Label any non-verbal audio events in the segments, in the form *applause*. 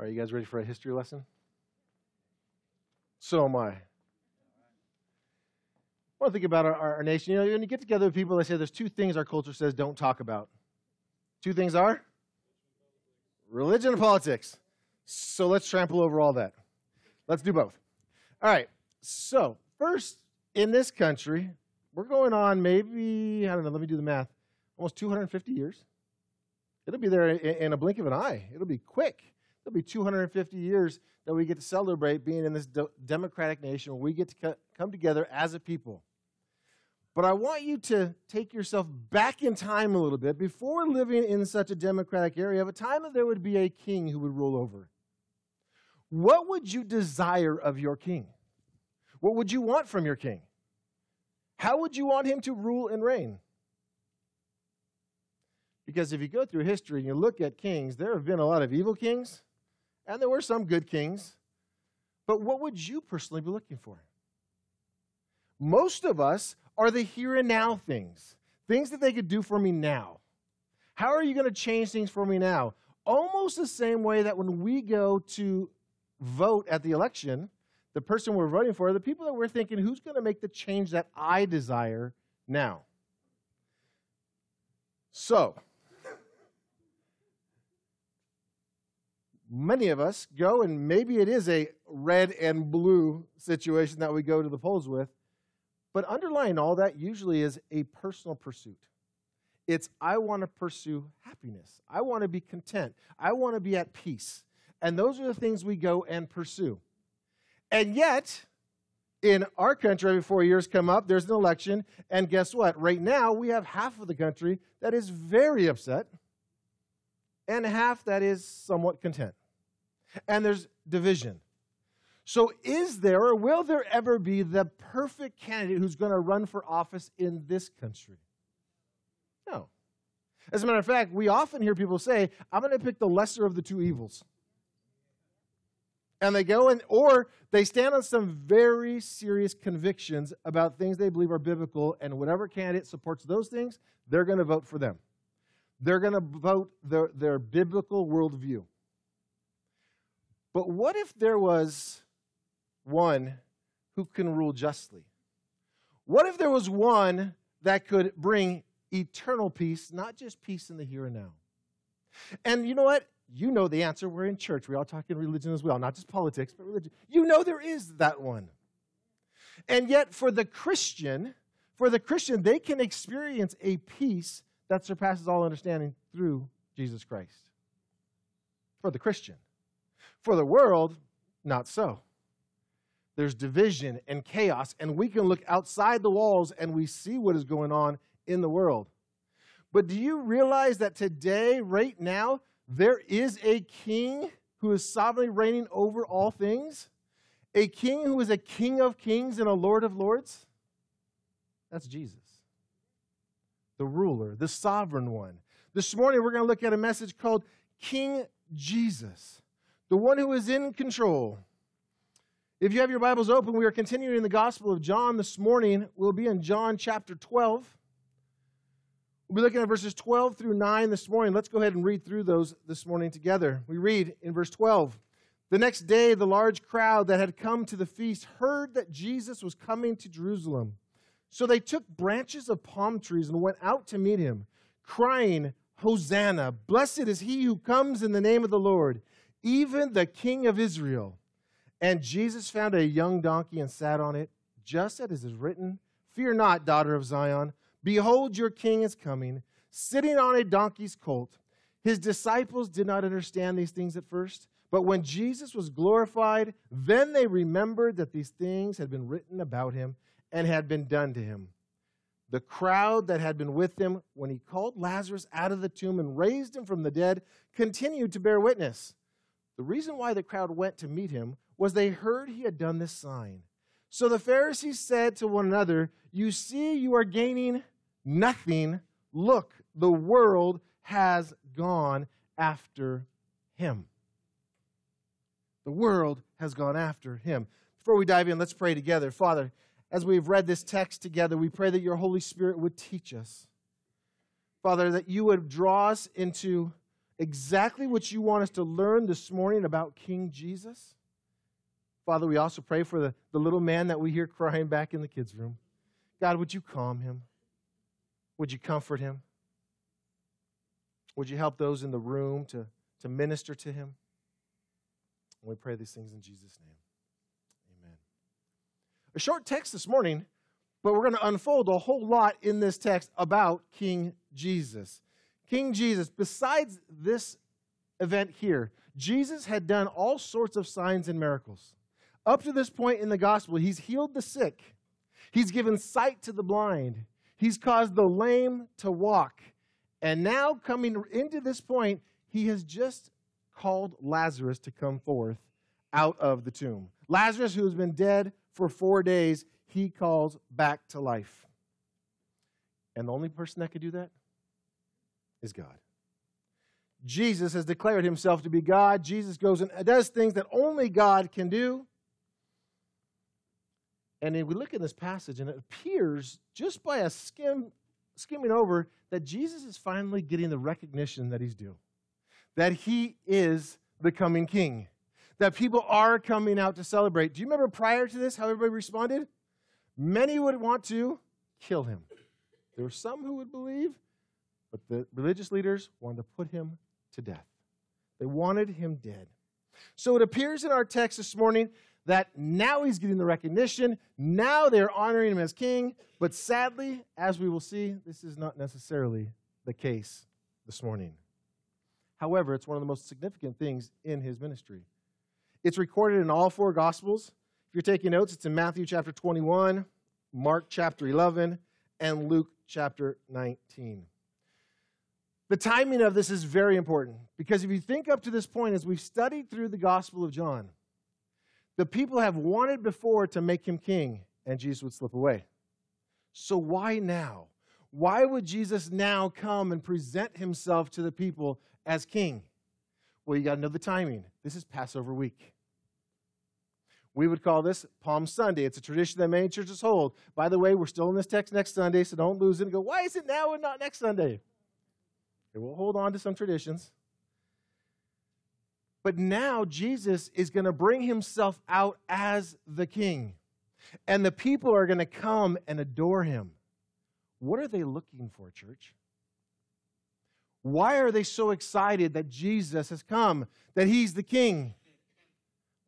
Are you guys ready for a history lesson? So am I. I want to think about our, our nation. You know, when you get together with people, they say there's two things our culture says don't talk about. Two things are religion and politics. So let's trample over all that. Let's do both. All right. So, first, in this country, we're going on maybe, I don't know, let me do the math, almost 250 years. It'll be there in a blink of an eye. It'll be quick. It'll be 250 years that we get to celebrate being in this democratic nation where we get to come together as a people. But I want you to take yourself back in time a little bit before living in such a democratic area of a time that there would be a king who would rule over. What would you desire of your king? What would you want from your king? How would you want him to rule and reign? Because if you go through history and you look at kings, there have been a lot of evil kings, and there were some good kings. But what would you personally be looking for? Most of us are the here and now things, things that they could do for me now. How are you going to change things for me now? Almost the same way that when we go to vote at the election, the person we're voting for, the people that we're thinking, who's going to make the change that I desire now? So, many of us go, and maybe it is a red and blue situation that we go to the polls with, but underlying all that usually is a personal pursuit. It's, I want to pursue happiness. I want to be content. I want to be at peace. And those are the things we go and pursue. And yet, in our country, every four years come up, there's an election. And guess what? Right now, we have half of the country that is very upset and half that is somewhat content. And there's division. So, is there or will there ever be the perfect candidate who's going to run for office in this country? No. As a matter of fact, we often hear people say, I'm going to pick the lesser of the two evils. And they go and, or they stand on some very serious convictions about things they believe are biblical, and whatever candidate supports those things, they're going to vote for them. They're going to vote their, their biblical worldview. But what if there was one who can rule justly? What if there was one that could bring eternal peace, not just peace in the here and now? And you know what? You know the answer. We're in church. We're all talking religion as well, not just politics, but religion. You know there is that one. And yet, for the Christian, for the Christian, they can experience a peace that surpasses all understanding through Jesus Christ. For the Christian. For the world, not so. There's division and chaos, and we can look outside the walls and we see what is going on in the world. But do you realize that today, right now, there is a king who is sovereignly reigning over all things? A king who is a king of kings and a lord of lords? That's Jesus, the ruler, the sovereign one. This morning, we're going to look at a message called King Jesus, the one who is in control. If you have your Bibles open, we are continuing the Gospel of John this morning. We'll be in John chapter 12. We'll be looking at verses 12 through 9 this morning. Let's go ahead and read through those this morning together. We read in verse 12 The next day, the large crowd that had come to the feast heard that Jesus was coming to Jerusalem. So they took branches of palm trees and went out to meet him, crying, Hosanna! Blessed is he who comes in the name of the Lord, even the King of Israel. And Jesus found a young donkey and sat on it, just as it is written Fear not, daughter of Zion. Behold, your king is coming, sitting on a donkey's colt. His disciples did not understand these things at first, but when Jesus was glorified, then they remembered that these things had been written about him and had been done to him. The crowd that had been with him when he called Lazarus out of the tomb and raised him from the dead continued to bear witness. The reason why the crowd went to meet him was they heard he had done this sign. So the Pharisees said to one another, You see, you are gaining nothing. Look, the world has gone after him. The world has gone after him. Before we dive in, let's pray together. Father, as we've read this text together, we pray that your Holy Spirit would teach us. Father, that you would draw us into exactly what you want us to learn this morning about King Jesus? Father, we also pray for the, the little man that we hear crying back in the kids' room. God, would you calm him? Would you comfort him? Would you help those in the room to, to minister to him? And we pray these things in Jesus' name. Amen. A short text this morning, but we're going to unfold a whole lot in this text about King Jesus. King Jesus, besides this event here, Jesus had done all sorts of signs and miracles. Up to this point in the gospel, he's healed the sick, he's given sight to the blind, he's caused the lame to walk. And now, coming into this point, he has just called Lazarus to come forth out of the tomb. Lazarus, who has been dead for four days, he calls back to life. And the only person that could do that is God. Jesus has declared himself to be God. Jesus goes and does things that only God can do. And we look at this passage, and it appears just by a skim, skimming over that Jesus is finally getting the recognition that he's due, that he is the coming king, that people are coming out to celebrate. Do you remember prior to this how everybody responded? Many would want to kill him. There were some who would believe, but the religious leaders wanted to put him to death. They wanted him dead. So it appears in our text this morning that now he's getting the recognition. Now they're honoring him as king. But sadly, as we will see, this is not necessarily the case this morning. However, it's one of the most significant things in his ministry. It's recorded in all four Gospels. If you're taking notes, it's in Matthew chapter 21, Mark chapter 11, and Luke chapter 19. The timing of this is very important because if you think up to this point, as we've studied through the Gospel of John, the people have wanted before to make him king, and Jesus would slip away. So why now? Why would Jesus now come and present himself to the people as king? Well, you got to know the timing. This is Passover week. We would call this Palm Sunday. It's a tradition that many churches hold. By the way, we're still in this text next Sunday, so don't lose it and go, why is it now and not next Sunday? Okay, we'll hold on to some traditions. But now Jesus is going to bring himself out as the king. And the people are going to come and adore him. What are they looking for, church? Why are they so excited that Jesus has come, that he's the king?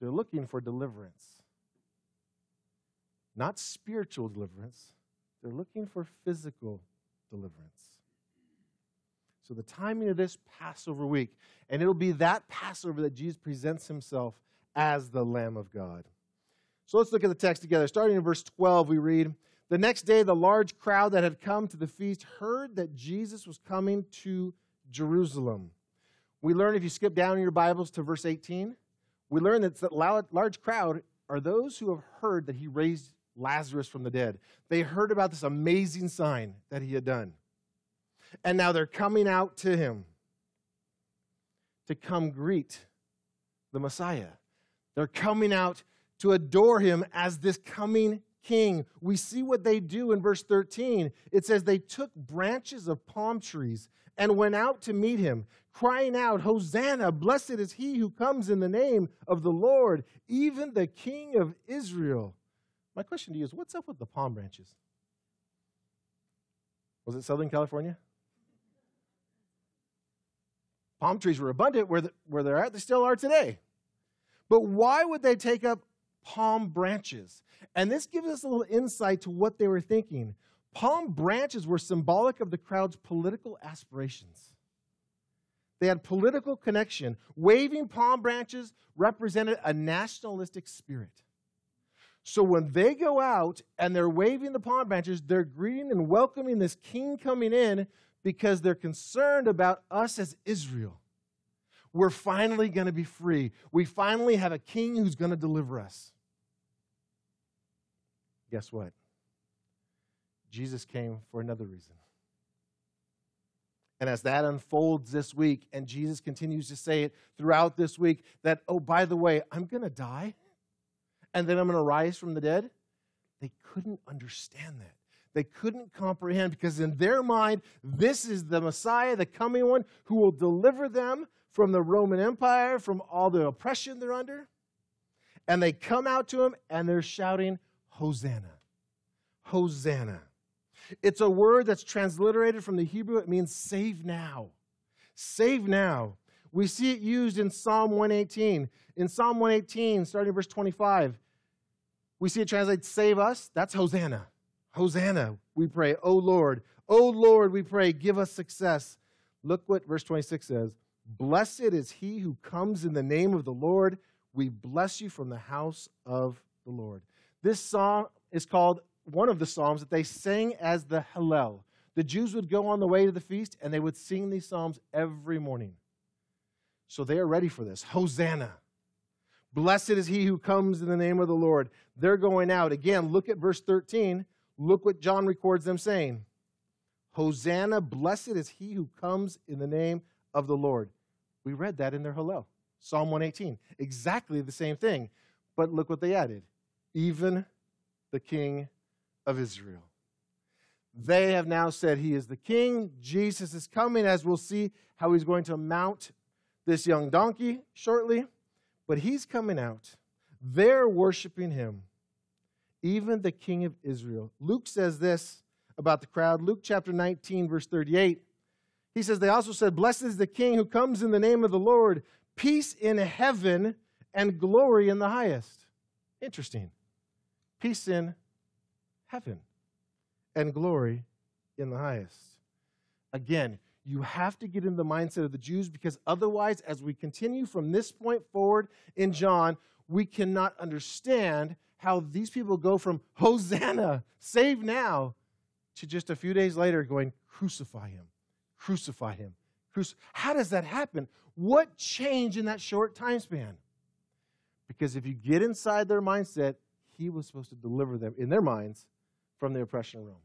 They're looking for deliverance. Not spiritual deliverance, they're looking for physical deliverance. So, the timing of this Passover week, and it'll be that Passover that Jesus presents himself as the Lamb of God. So, let's look at the text together. Starting in verse 12, we read The next day, the large crowd that had come to the feast heard that Jesus was coming to Jerusalem. We learn, if you skip down in your Bibles to verse 18, we learn that that large crowd are those who have heard that he raised Lazarus from the dead. They heard about this amazing sign that he had done and now they're coming out to him to come greet the Messiah. They're coming out to adore him as this coming king. We see what they do in verse 13. It says, They took branches of palm trees and went out to meet him, crying out, Hosanna, blessed is he who comes in the name of the Lord, even the King of Israel. My question to you is what's up with the palm branches? Was it Southern California? Palm trees were abundant where, the, where they're at, they still are today. But why would they take up palm branches? And this gives us a little insight to what they were thinking. Palm branches were symbolic of the crowd's political aspirations. They had political connection. Waving palm branches represented a nationalistic spirit. So when they go out and they're waving the palm branches, they're greeting and welcoming this king coming in because they're concerned about us as Israel. We're finally going to be free. We finally have a king who's going to deliver us. Guess what? Jesus came for another reason. And as that unfolds this week, and Jesus continues to say it throughout this week, that, oh, by the way, I'm going to die, and then I'm going to rise from the dead, they couldn't understand that. They couldn't comprehend because in their mind, this is the Messiah, the coming one, who will deliver them from the Roman Empire, from all the oppression they're under. And they come out to him and they're shouting, Hosanna! Hosanna! It's a word that's transliterated from the Hebrew. It means save now. Save now. We see it used in Psalm 118. In Psalm 118, starting verse 25, we see it translated, save us. That's Hosanna. Hosanna, we pray. O Lord, O Lord, we pray, give us success. Look what verse 26 says Blessed is he who comes in the name of the Lord. We bless you from the house of the Lord. This song is called one of the psalms that they sang as the Hallel. The Jews would go on the way to the feast and they would sing these psalms every morning. So they are ready for this. Hosanna. Blessed is he who comes in the name of the Lord. They're going out. Again, look at verse 13. Look what John records them saying Hosanna, blessed is he who comes in the name of the Lord. We read that in their Hallel, Psalm 118. Exactly the same thing. But look what they added even the King of Israel. They have now said he is the king. Jesus is coming, as we'll see how he's going to mount this young donkey shortly. But he's coming out. They're worshiping him even the king of Israel. Luke says this about the crowd. Luke chapter 19, verse 38. He says, They also said, Blessed is the king who comes in the name of the Lord, peace in heaven and glory in the highest. Interesting. Peace in heaven and glory in the highest. Again, you have to get in the mindset of the Jews because otherwise, as we continue from this point forward in John, we cannot understand how these people go from Hosanna, save now, to just a few days later going, crucify him, crucify him. Cruci-. How does that happen? What changed in that short time span? Because if you get inside their mindset, he was supposed to deliver them, in their minds, from the oppression of Rome.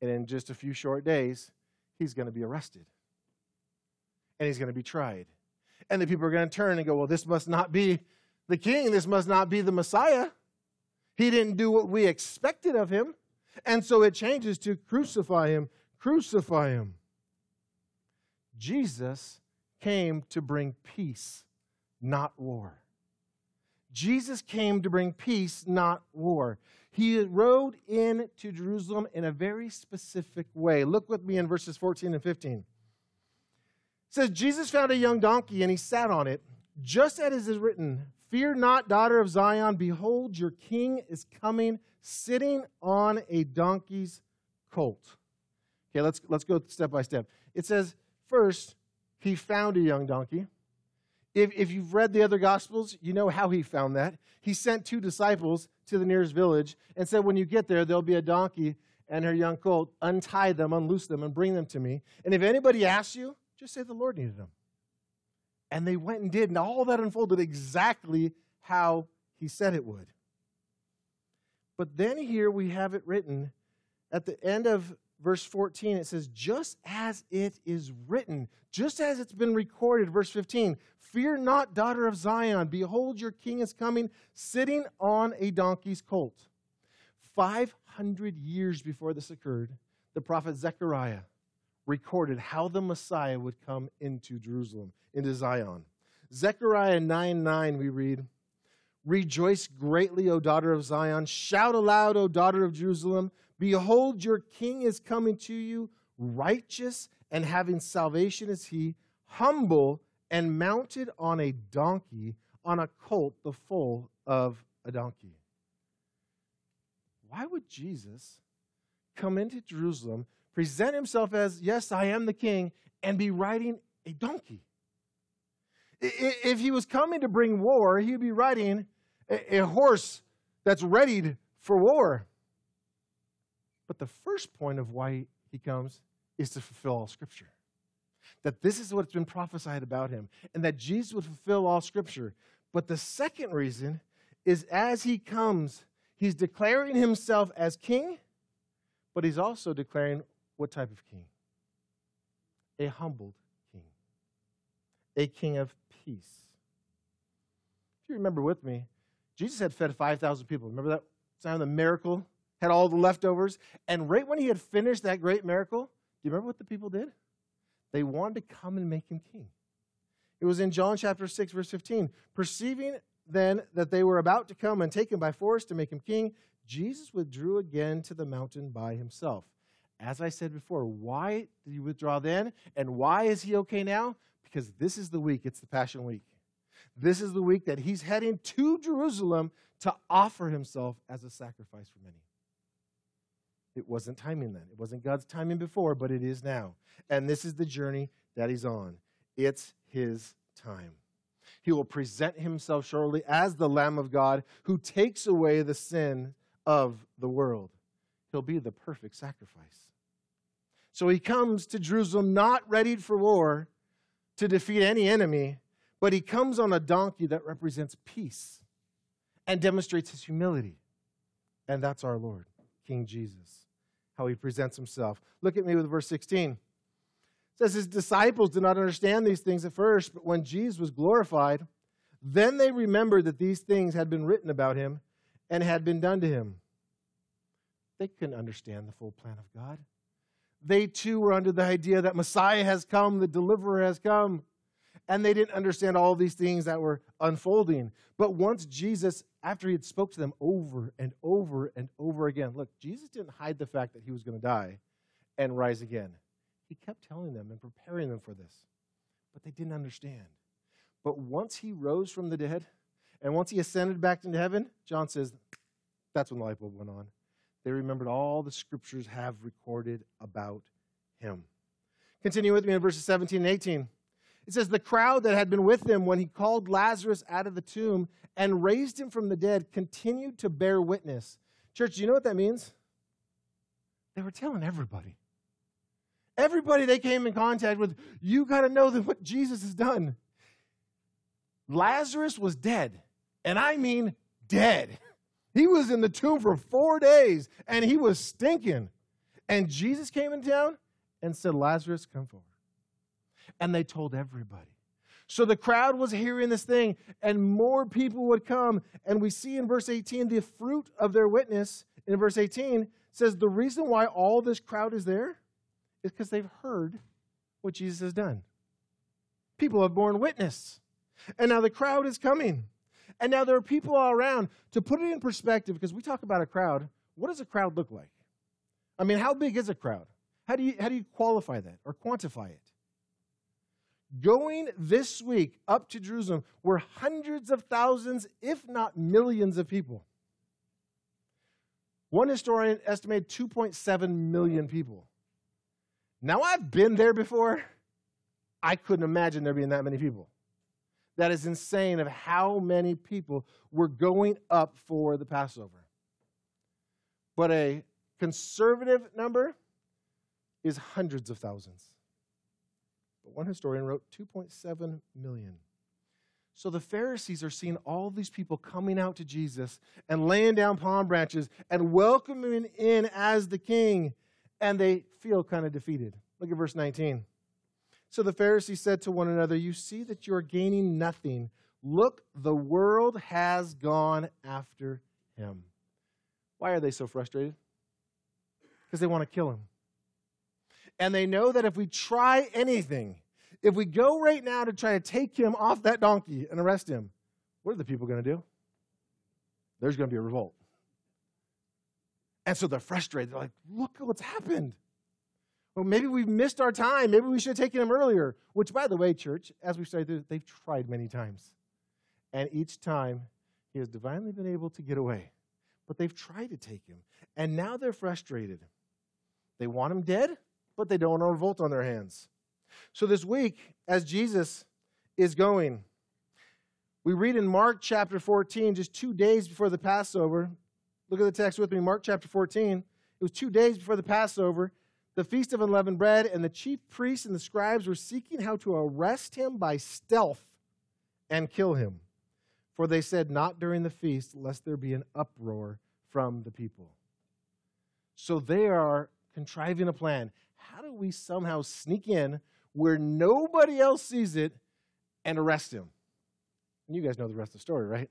And in just a few short days, he's going to be arrested. And he's going to be tried. And the people are going to turn and go, well, this must not be the king. This must not be the Messiah. He didn't do what we expected of him. And so it changes to crucify him, crucify him. Jesus came to bring peace, not war. Jesus came to bring peace, not war. He rode into Jerusalem in a very specific way. Look with me in verses 14 and 15. It says, Jesus found a young donkey and he sat on it, just as it is written, Fear not, daughter of Zion. Behold, your king is coming, sitting on a donkey's colt. Okay, let's, let's go step by step. It says, first, he found a young donkey. If, if you've read the other Gospels, you know how he found that. He sent two disciples to the nearest village and said, When you get there, there'll be a donkey and her young colt. Untie them, unloose them, and bring them to me. And if anybody asks you, just say the Lord needed them. And they went and did, and all that unfolded exactly how he said it would. But then here we have it written at the end of verse 14, it says, just as it is written, just as it's been recorded, verse 15, fear not, daughter of Zion, behold, your king is coming, sitting on a donkey's colt. 500 years before this occurred, the prophet Zechariah recorded how the Messiah would come into Jerusalem, into Zion. Zechariah 9 9, we read, Rejoice greatly, O daughter of Zion. Shout aloud, O daughter of Jerusalem. Behold, your king is coming to you, righteous and having salvation is he, humble and mounted on a donkey, on a colt, the foal of a donkey. Why would Jesus come into Jerusalem present himself as, yes, I am the king, and be riding a donkey. If he was coming to bring war, he'd be riding a horse that's readied for war. But the first point of why he comes is to fulfill all Scripture. That this is what's been prophesied about him, and that Jesus would fulfill all Scripture. But the second reason is as he comes, he's declaring himself as king, but he's also declaring what type of king? A humbled king, a king of peace. If you remember with me, Jesus had fed 5,000 people. Remember that time of the miracle had all the leftovers. And right when he had finished that great miracle, do you remember what the people did? They wanted to come and make him king. It was in John chapter 6, verse 15. Perceiving then that they were about to come and take him by force to make him king, Jesus withdrew again to the mountain by himself. As I said before, why did he withdraw then? And why is he okay now? Because this is the week, it's the Passion Week. This is the week that he's heading to Jerusalem to offer himself as a sacrifice for many. It wasn't timing then. It wasn't God's timing before, but it is now. And this is the journey that he's on. It's his time. He will present himself shortly as the Lamb of God who takes away the sin of the world. He'll be the perfect sacrifice. So he comes to Jerusalem not ready for war to defeat any enemy, but he comes on a donkey that represents peace and demonstrates his humility. And that's our Lord, King Jesus, how he presents himself. Look at me with verse 16. It says his disciples did not understand these things at first, but when Jesus was glorified, then they remembered that these things had been written about him and had been done to him. They couldn't understand the full plan of God. They too were under the idea that Messiah has come, the deliverer has come and they didn't understand all these things that were unfolding. But once Jesus, after he had spoke to them over and over and over again, look, Jesus didn't hide the fact that he was going to die and rise again. He kept telling them and preparing them for this, but they didn't understand. But once he rose from the dead and once he ascended back into heaven, John says, that's when the light bulb went on. They remembered all the scriptures have recorded about him. Continue with me in verses 17 and 18. It says, The crowd that had been with him when he called Lazarus out of the tomb and raised him from the dead continued to bear witness. Church, do you know what that means? They were telling everybody. Everybody they came in contact with, you got to know that what Jesus has done. Lazarus was dead, and I mean dead. *laughs* He was in the tomb for four days, and he was stinking. And Jesus came in town and said, Lazarus, come forward and they told everybody. So the crowd was hearing this thing, and more people would come. And we see in verse 18 the fruit of their witness. In verse 18 says the reason why all this crowd is there is because they've heard what Jesus has done. People have borne witness. And now the crowd is coming. And now there are people all around. To put it in perspective, because we talk about a crowd, what does a crowd look like? I mean, how big is a crowd? How do you, how do you qualify that or quantify it? going this week up to Jerusalem were hundreds of thousands, if not millions, of people. One historian estimated 2.7 million people. Now, I've been there before. I couldn't imagine there being that many people. That is insane of how many people were going up for the Passover. But a conservative number is hundreds of thousands. But one historian wrote 2.7 million. So the Pharisees are seeing all these people coming out to Jesus and laying down palm branches and welcoming in as the king, and they feel kind of defeated. Look at verse 19. So the Pharisees said to one another, You see that you are gaining nothing. Look, the world has gone after him. Why are they so frustrated? Because they want to kill him. And they know that if we try anything, if we go right now to try to take him off that donkey and arrest him, what are the people going to do? There's going to be a revolt. And so they're frustrated. They're like, look what's happened. Well, maybe we've missed our time. Maybe we should have taken him earlier. Which, by the way, church, as we studied they've tried many times. And each time, he has divinely been able to get away. But they've tried to take him. And now they're frustrated. They want him dead, but they don't want a revolt on their hands. So this week, as Jesus is going, we read in Mark chapter 14, just two days before the Passover. Look at the text with me, Mark chapter 14. It was two days before the Passover, the feast of unleavened bread, and the chief priests and the scribes were seeking how to arrest him by stealth and kill him. For they said, Not during the feast, lest there be an uproar from the people. So they are contriving a plan how do we somehow sneak in where nobody else sees it and arrest him? And you guys know the rest of the story, right?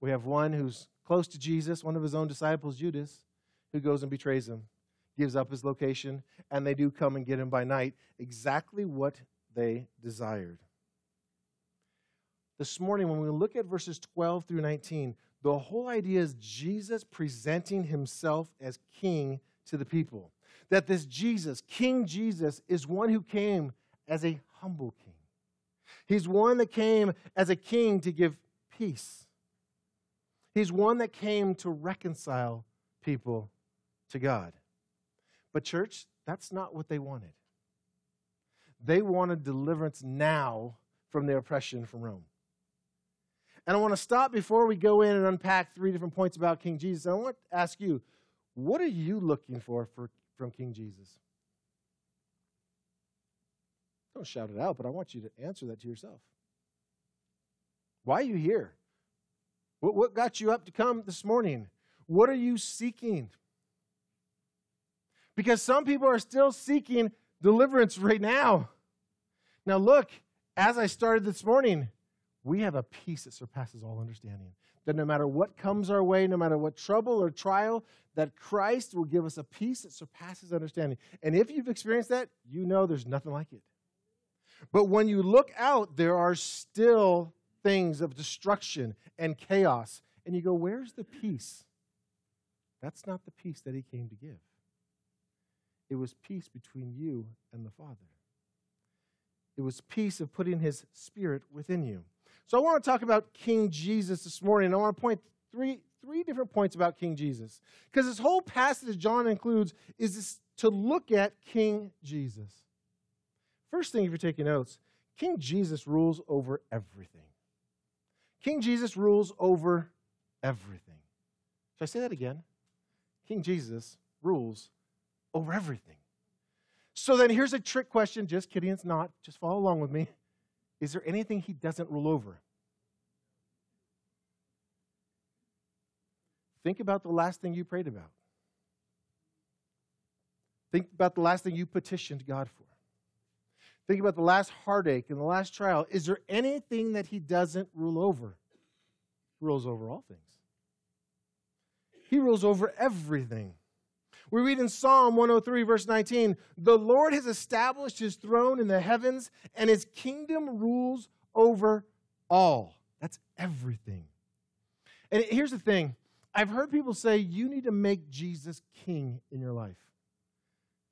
We have one who's close to Jesus, one of his own disciples, Judas, who goes and betrays him, gives up his location, and they do come and get him by night, exactly what they desired. This morning, when we look at verses 12 through 19, the whole idea is Jesus presenting himself as king to the people. That this Jesus, King Jesus, is one who came as a humble king. He's one that came as a king to give peace. He's one that came to reconcile people to God. But, church, that's not what they wanted. They wanted deliverance now from their oppression from Rome. And I want to stop before we go in and unpack three different points about King Jesus. I want to ask you, what are you looking for, for from King Jesus? Don't shout it out, but I want you to answer that to yourself. Why are you here? What, what got you up to come this morning? What are you seeking? Because some people are still seeking deliverance right now. Now, look, as I started this morning, we have a peace that surpasses all understanding. That no matter what comes our way, no matter what trouble or trial, that Christ will give us a peace that surpasses understanding. And if you've experienced that, you know there's nothing like it. But when you look out, there are still things of destruction and chaos. And you go, where's the peace? That's not the peace that he came to give. It was peace between you and the Father. It was peace of putting his spirit within you. So I want to talk about King Jesus this morning. I want to point three, three different points about King Jesus. Because this whole passage John includes is this, to look at King Jesus. First thing, if you're taking notes, King Jesus rules over everything. King Jesus rules over everything. Should I say that again? King Jesus rules over everything. So then here's a trick question. Just kidding, it's not. Just follow along with me. Is there anything he doesn't rule over? Think about the last thing you prayed about. Think about the last thing you petitioned God for. Think about the last heartache and the last trial. Is there anything that he doesn't rule over? He rules over all things. He rules over everything. We read in Psalm 103, verse 19 The Lord has established his throne in the heavens, and his kingdom rules over all. That's everything. And here's the thing I've heard people say, you need to make Jesus king in your life.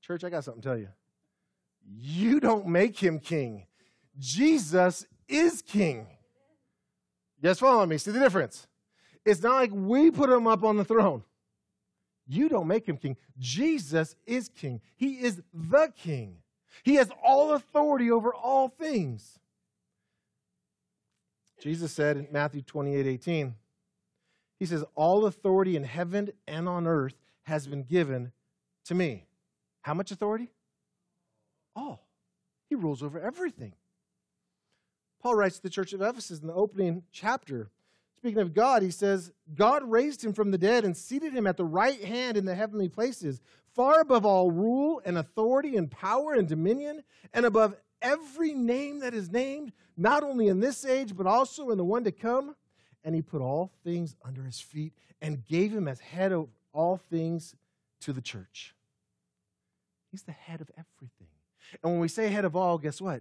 Church, I got something to tell you. You don't make him king, Jesus is king. Yes, follow me? See the difference? It's not like we put him up on the throne. You don't make him king. Jesus is king. He is the king. He has all authority over all things. Jesus said in Matthew 28 18, He says, All authority in heaven and on earth has been given to me. How much authority? All. He rules over everything. Paul writes to the church of Ephesus in the opening chapter Speaking of God, he says, God raised him from the dead and seated him at the right hand in the heavenly places, far above all rule and authority and power and dominion, and above every name that is named, not only in this age, but also in the one to come. And he put all things under his feet and gave him as head of all things to the church. He's the head of everything. And when we say head of all, guess what?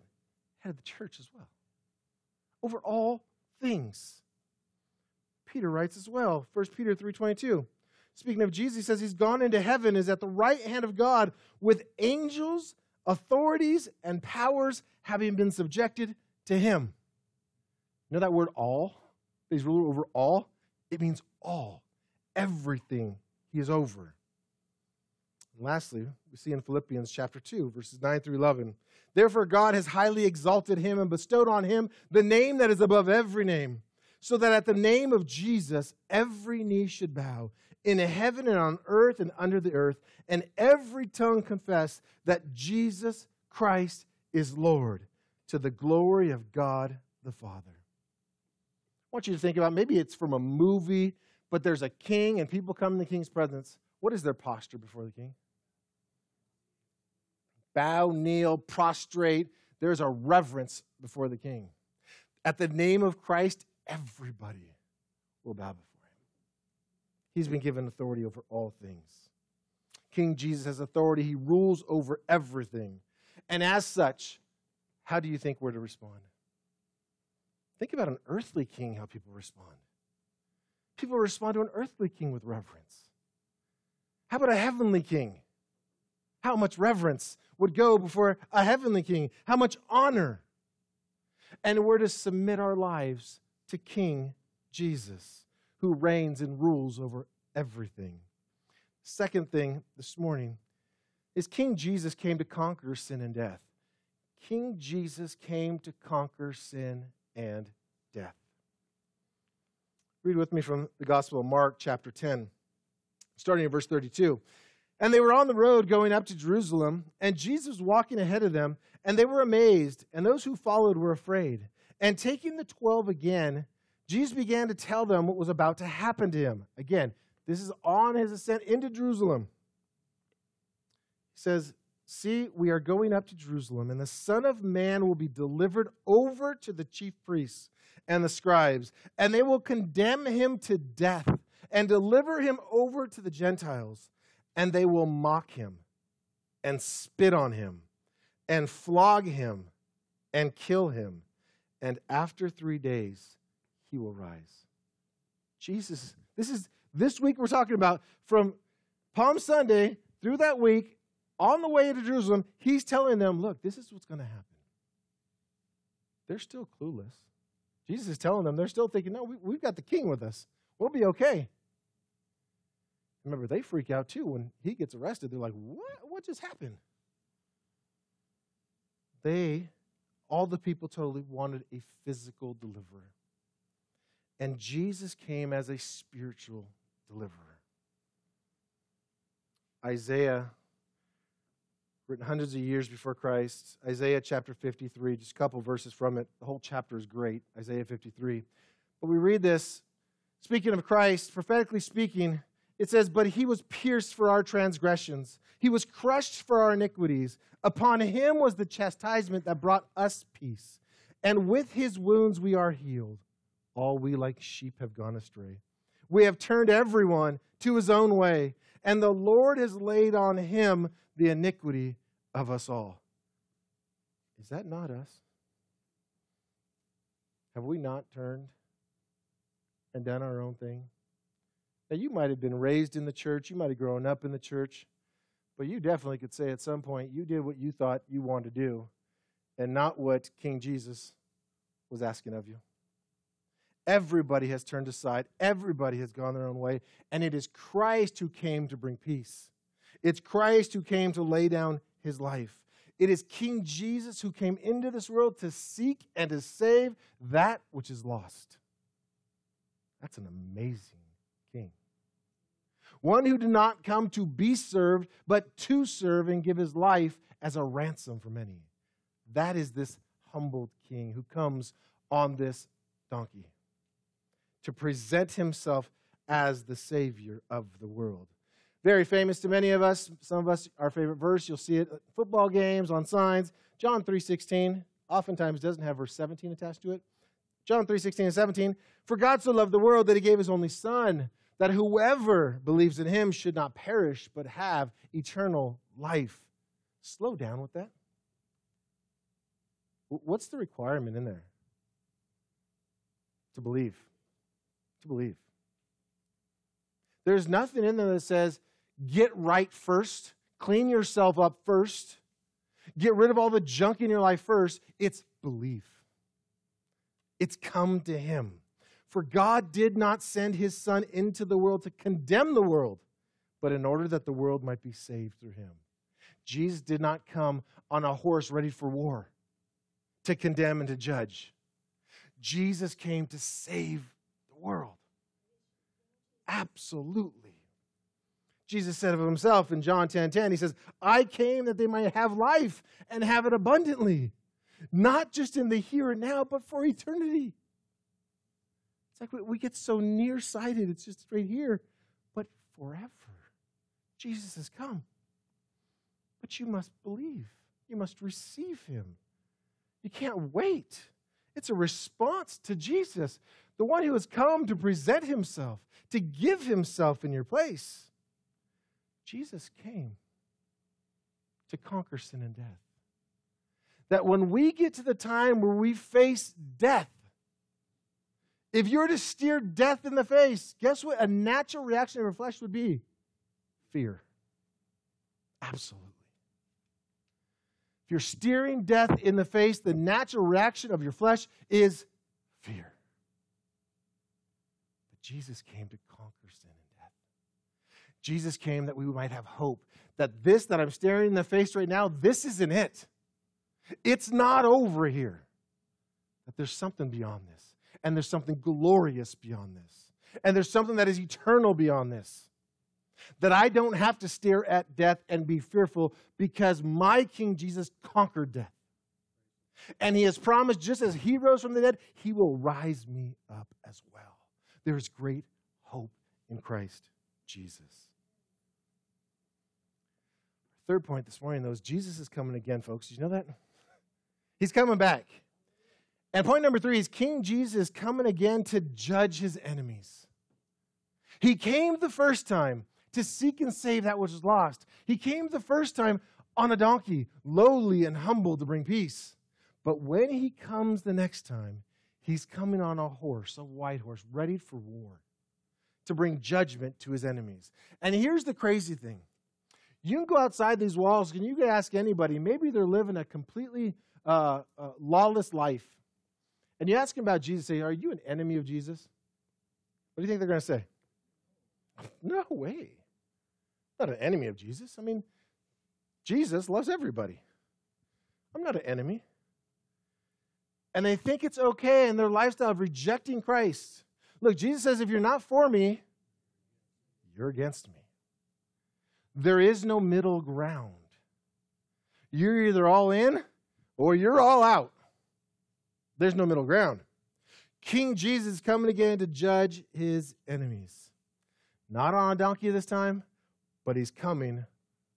Head of the church as well. Over all things. Peter writes as well. 1 Peter 3:22. Speaking of Jesus, he says he's gone into heaven, is at the right hand of God with angels, authorities, and powers having been subjected to him. You know that word all? He's ruler over all? It means all. Everything he is over. And lastly, we see in Philippians chapter 2, verses 9 through 11. Therefore, God has highly exalted him and bestowed on him the name that is above every name so that at the name of Jesus, every knee should bow in heaven and on earth and under the earth, and every tongue confess that Jesus Christ is Lord to the glory of God the Father. I want you to think about maybe it's from a movie, but there's a king and people come in the king's presence. What is their posture before the king? Bow, kneel, prostrate. There's a reverence before the king. At the name of Christ, everybody will bow before him. He's been given authority over all things. King Jesus has authority, he rules over everything. And as such, how do you think we're to respond? Think about an earthly king, how people respond. People respond to an earthly king with reverence. How about a heavenly king? How much reverence would go before a heavenly king? How much honor? And we're to submit our lives to King Jesus, who reigns and rules over everything. Second thing this morning is King Jesus came to conquer sin and death. King Jesus came to conquer sin and death. Read with me from the Gospel of Mark, chapter 10, starting in verse 32. And they were on the road going up to Jerusalem, and Jesus walking ahead of them, and they were amazed, and those who followed were afraid. And taking the twelve again, Jesus began to tell them what was about to happen to him. Again, this is on his ascent into Jerusalem. He says, See, we are going up to Jerusalem, and the Son of Man will be delivered over to the chief priests and the scribes, and they will condemn him to death and deliver him over to the Gentiles, and they will mock him and spit on him and flog him and kill him. And after three days, he will rise. Jesus, this is this week we're talking about from Palm Sunday through that week on the way to Jerusalem, he's telling them, look, this is what's going to happen. They're still clueless. Jesus is telling them, they're still thinking, no, we, we've got the king with us. We'll be okay. Remember, they freak out too when he gets arrested. They're like, what? What just happened? They, all the people totally wanted a physical deliverer. And Jesus came as a spiritual deliverer. Isaiah written hundreds of years before Christ. Isaiah chapter 53, just a couple verses from it. The whole chapter is great, Isaiah 53. But we read this, speaking of Christ, prophetically speaking, it says, But he was pierced for our transgressions, he was crushed for our iniquities. Upon him was the chastisement that brought us peace. And with his wounds we are healed. All we like sheep have gone astray. We have turned everyone to his own way, and the Lord has laid on him the iniquity of us all. Is that not us? Have we not turned and done our own thing? Now, you might have been raised in the church, you might have grown up in the church, but you definitely could say at some point you did what you thought you wanted to do and not what King Jesus was asking of you. Everybody has turned aside, everybody has gone their own way, and it is Christ who came to bring peace. It's Christ who came to lay down his life. It is King Jesus who came into this world to seek and to save that which is lost. That's an amazing. One who did not come to be served, but to serve and give his life as a ransom for many. That is this humbled king who comes on this donkey to present himself as the Savior of the world. Very famous to many of us. Some of us, our favorite verse, you'll see it at football games, on signs. John 3.16 oftentimes doesn't have verse 17 attached to it. John 3.16 and 17. For God so loved the world that he gave his only Son, that whoever believes in him should not perish, but have eternal life. Slow down with that. What's the requirement in there? To believe. To believe. There's nothing in there that says, Get right first. Clean yourself up first. Get rid of all the junk in your life first. It's belief. It's come to Him. For God did not send His Son into the world to condemn the world, but in order that the world might be saved through Him. Jesus did not come on a horse ready for war to condemn and to judge. Jesus came to save the world. Absolutely. Jesus said of himself in John 10 10, he says, I came that they might have life and have it abundantly, not just in the here and now, but for eternity. It's like we get so nearsighted, it's just right here, but forever. Jesus has come. But you must believe, you must receive him. You can't wait. It's a response to Jesus, the one who has come to present himself, to give himself in your place. Jesus came to conquer sin and death. That when we get to the time where we face death, if you were to steer death in the face, guess what? A natural reaction of your flesh would be fear. Absolutely. If you're steering death in the face, the natural reaction of your flesh is fear. But Jesus came to conquer sin and death. Jesus came that we might have hope. That this that I'm staring in the face right now, this isn't it. It's not over here. That there's something beyond this and there's something glorious beyond this. And there's something that is eternal beyond this. That I don't have to stare at death and be fearful because my King Jesus conquered death. And he has promised, just as he rose from the dead, he will rise me up as well. There is great hope in Christ Jesus. Third point this morning, though, is Jesus is coming again, folks. Did you know that? He's coming back. And point number three is King Jesus coming again to judge his enemies. He came the first time to seek and save that which was lost. He came the first time on a donkey, lowly and humble to bring peace. But when he comes the next time, he's coming on a horse, a white horse, ready for war, to bring judgment to his enemies. And here's the crazy thing you can go outside these walls and you can ask anybody, maybe they're living a completely uh, uh, lawless life and you ask them about Jesus, say, Are you an enemy of Jesus? What do you think they're going to say? No way. I'm not an enemy of Jesus. I mean, Jesus loves everybody. I'm not an enemy. And they think it's okay in their lifestyle of rejecting Christ. Look, Jesus says, if you're not for me, you're against me. There is no middle ground. You're either all in or you're all out. There's no middle ground. King Jesus is coming again to judge his enemies. Not on a donkey this time, but he's coming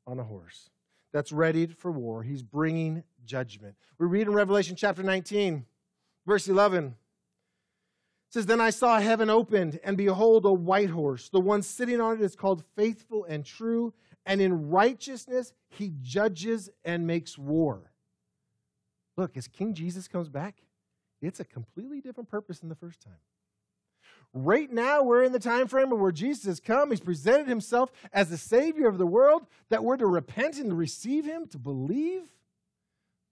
on a horse that's ready for war. He's bringing judgment. We read in Revelation chapter 19, verse 11. It says, Then I saw heaven opened, and behold, a white horse. The one sitting on it is called faithful and true, and in righteousness he judges and makes war. Look, as King Jesus comes back, it's a completely different purpose than the first time. Right now, we're in the time frame of where Jesus has come. He's presented himself as the Savior of the world, that we're to repent and receive him, to believe.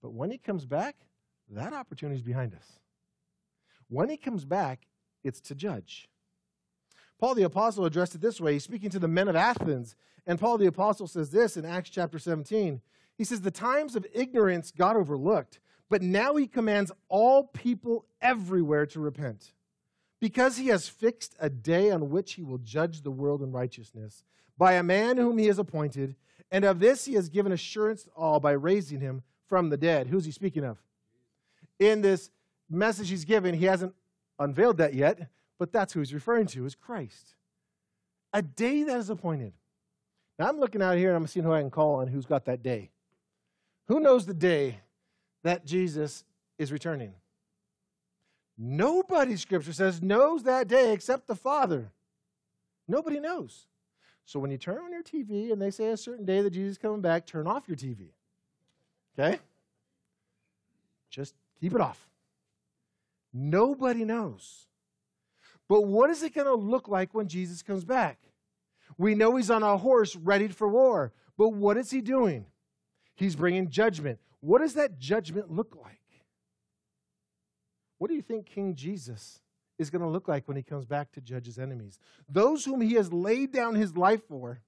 But when he comes back, that opportunity is behind us. When he comes back, it's to judge. Paul the Apostle addressed it this way. He's speaking to the men of Athens. And Paul the Apostle says this in Acts chapter 17. He says, The times of ignorance God overlooked but now he commands all people everywhere to repent, because he has fixed a day on which he will judge the world in righteousness by a man whom he has appointed. And of this he has given assurance to all by raising him from the dead. Who's he speaking of? In this message he's given, he hasn't unveiled that yet, but that's who he's referring to is Christ. A day that is appointed. Now I'm looking out here and I'm seeing who I can call on who's got that day. Who knows the day that Jesus is returning. Nobody, Scripture says, knows that day except the Father. Nobody knows. So when you turn on your TV and they say a certain day that Jesus is coming back, turn off your TV. Okay? Just keep it off. Nobody knows. But what is it going to look like when Jesus comes back? We know he's on a horse ready for war. But what is he doing? He's bringing judgment. What does that judgment look like? What do you think King Jesus is going to look like when he comes back to judge his enemies? Those whom he has laid down his life for,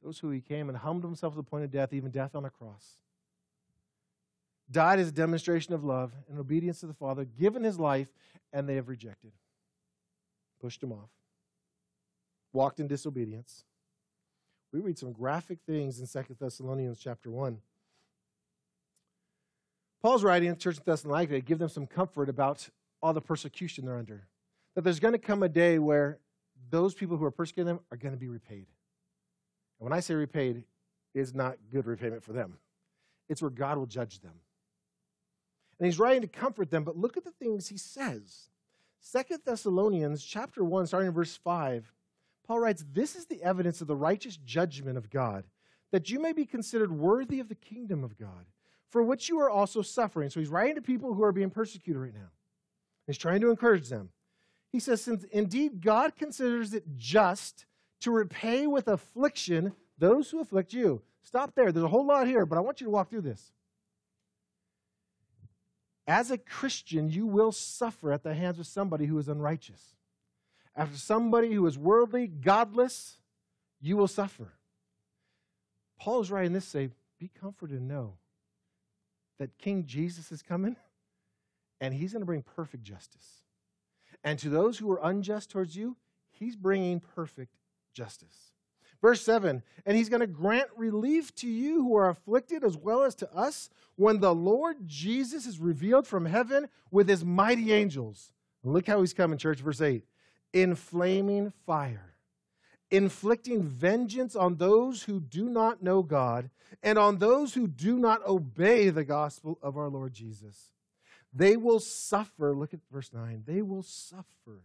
those who he came and humbled himself to the point of death, even death on a cross, died as a demonstration of love and obedience to the Father, given his life, and they have rejected, pushed him off, walked in disobedience we read some graphic things in Second Thessalonians chapter 1. Paul's writing to the church in Thessalonica to give them some comfort about all the persecution they're under. That there's going to come a day where those people who are persecuting them are going to be repaid. And when I say repaid, it's not good repayment for them. It's where God will judge them. And he's writing to comfort them, but look at the things he says. Second Thessalonians chapter 1, starting in verse 5, Paul writes, This is the evidence of the righteous judgment of God, that you may be considered worthy of the kingdom of God, for which you are also suffering. So he's writing to people who are being persecuted right now. He's trying to encourage them. He says, Since indeed God considers it just to repay with affliction those who afflict you. Stop there. There's a whole lot here, but I want you to walk through this. As a Christian, you will suffer at the hands of somebody who is unrighteous. After somebody who is worldly, godless, you will suffer. Paul is writing this say, be comforted and know that King Jesus is coming and he's going to bring perfect justice. And to those who are unjust towards you, he's bringing perfect justice. Verse 7 And he's going to grant relief to you who are afflicted as well as to us when the Lord Jesus is revealed from heaven with his mighty angels. Look how he's coming, church. Verse 8 In flaming fire, inflicting vengeance on those who do not know God and on those who do not obey the gospel of our Lord Jesus. They will suffer, look at verse 9, they will suffer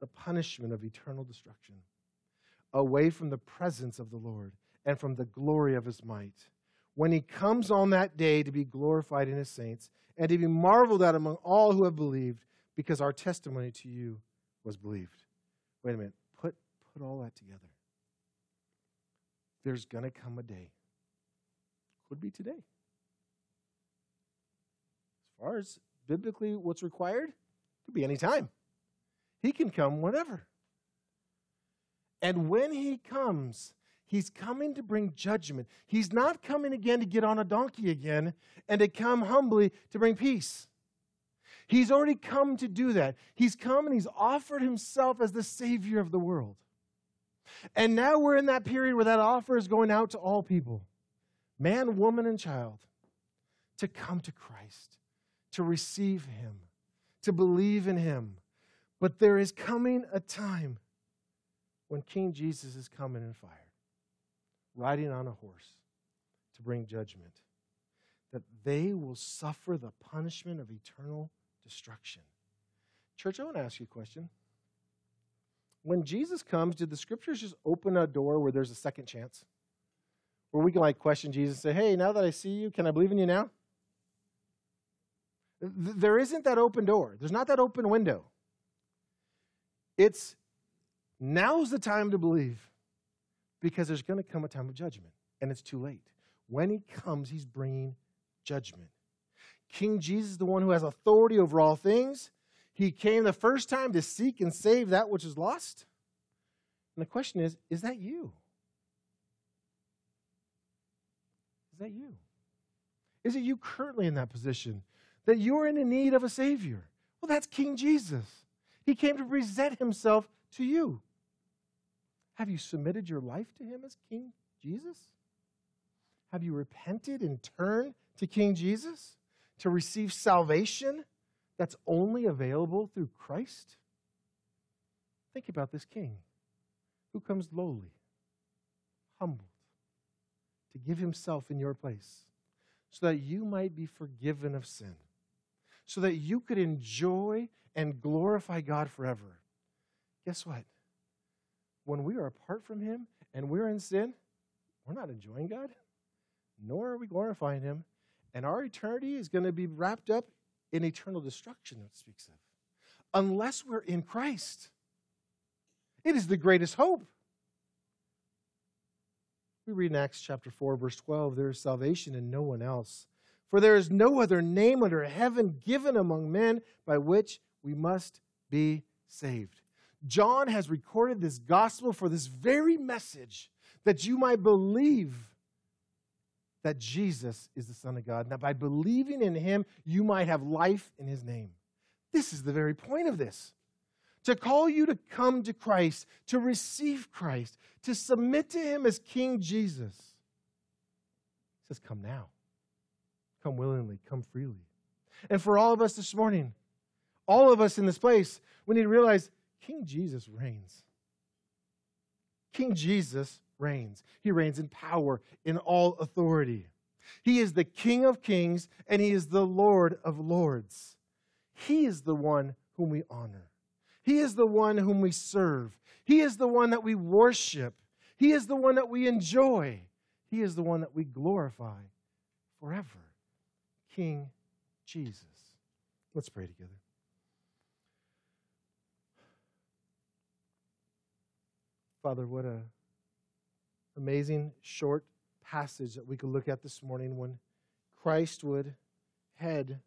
the punishment of eternal destruction away from the presence of the Lord and from the glory of his might. When he comes on that day to be glorified in his saints and to be marveled at among all who have believed, because our testimony to you was believed. Wait a minute. Put, put all that together. There's going to come a day. Could be today. As far as biblically what's required, could be any time. He can come whenever. And when he comes, he's coming to bring judgment. He's not coming again to get on a donkey again and to come humbly to bring peace. He's already come to do that. He's come and he's offered himself as the Savior of the world. And now we're in that period where that offer is going out to all people man, woman, and child to come to Christ, to receive him, to believe in him. But there is coming a time when King Jesus is coming in fire, riding on a horse to bring judgment, that they will suffer the punishment of eternal destruction. Church, I want to ask you a question. When Jesus comes, did the scriptures just open a door where there's a second chance? Where we can like question Jesus and say, hey, now that I see you, can I believe in you now? There isn't that open door. There's not that open window. It's Now's the time to believe because there's going to come a time of judgment, and it's too late. When he comes, he's bringing judgment. King Jesus the one who has authority over all things. He came the first time to seek and save that which is lost. And the question is is that you? Is that you? Is it you currently in that position that you're in need of a Savior? Well, that's King Jesus. He came to present himself to you. Have you submitted your life to him as King Jesus? Have you repented and turned to King Jesus to receive salvation that's only available through Christ? Think about this king who comes lowly, humbled, to give himself in your place so that you might be forgiven of sin, so that you could enjoy and glorify God forever. Guess what? when we are apart from Him and we're in sin, we're not enjoying God, nor are we glorifying Him. And our eternity is going to be wrapped up in eternal destruction, it speaks of, unless we're in Christ. It is the greatest hope. We read in Acts chapter 4, verse 12 there is salvation in no one else. For there is no other name under heaven given among men by which we must be saved. John has recorded this gospel for this very message that you might believe that Jesus is the Son of God. and that by believing in him, you might have life in his name. This is the very point of this. To call you to come to Christ, to receive Christ, to submit to him as King Jesus. He says, Come now. Come willingly, come freely. And for all of us this morning, all of us in this place, we need to realize King Jesus reigns. King Jesus reigns. He reigns in power, in all authority. He is the King of kings and He is the Lord of lords. He is the one whom we honor. He is the one whom we serve. He is the one that we worship. He is the one that we enjoy. He is the one that we glorify forever. King Jesus. Let's pray together. Father, what a amazing short passage that we could look at this morning when Christ would head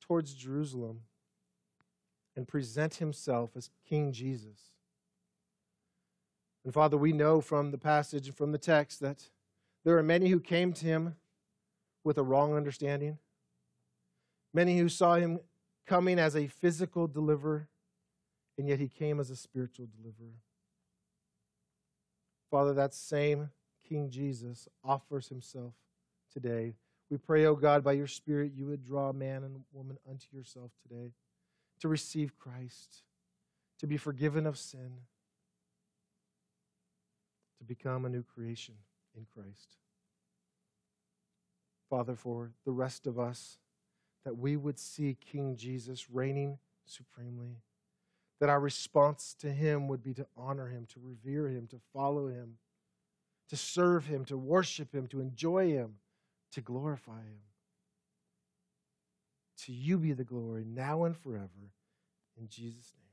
towards Jerusalem and present himself as King Jesus. And Father, we know from the passage and from the text that there are many who came to him with a wrong understanding, many who saw him coming as a physical deliverer, and yet he came as a spiritual deliverer. Father, that same King Jesus offers himself today. We pray, O oh God, by your Spirit, you would draw man and woman unto yourself today to receive Christ, to be forgiven of sin, to become a new creation in Christ. Father, for the rest of us, that we would see King Jesus reigning supremely, that our response to him would be to honor him, to revere him, to follow him, to serve him, to worship him, to enjoy him, to glorify him. To you be the glory now and forever. In Jesus' name.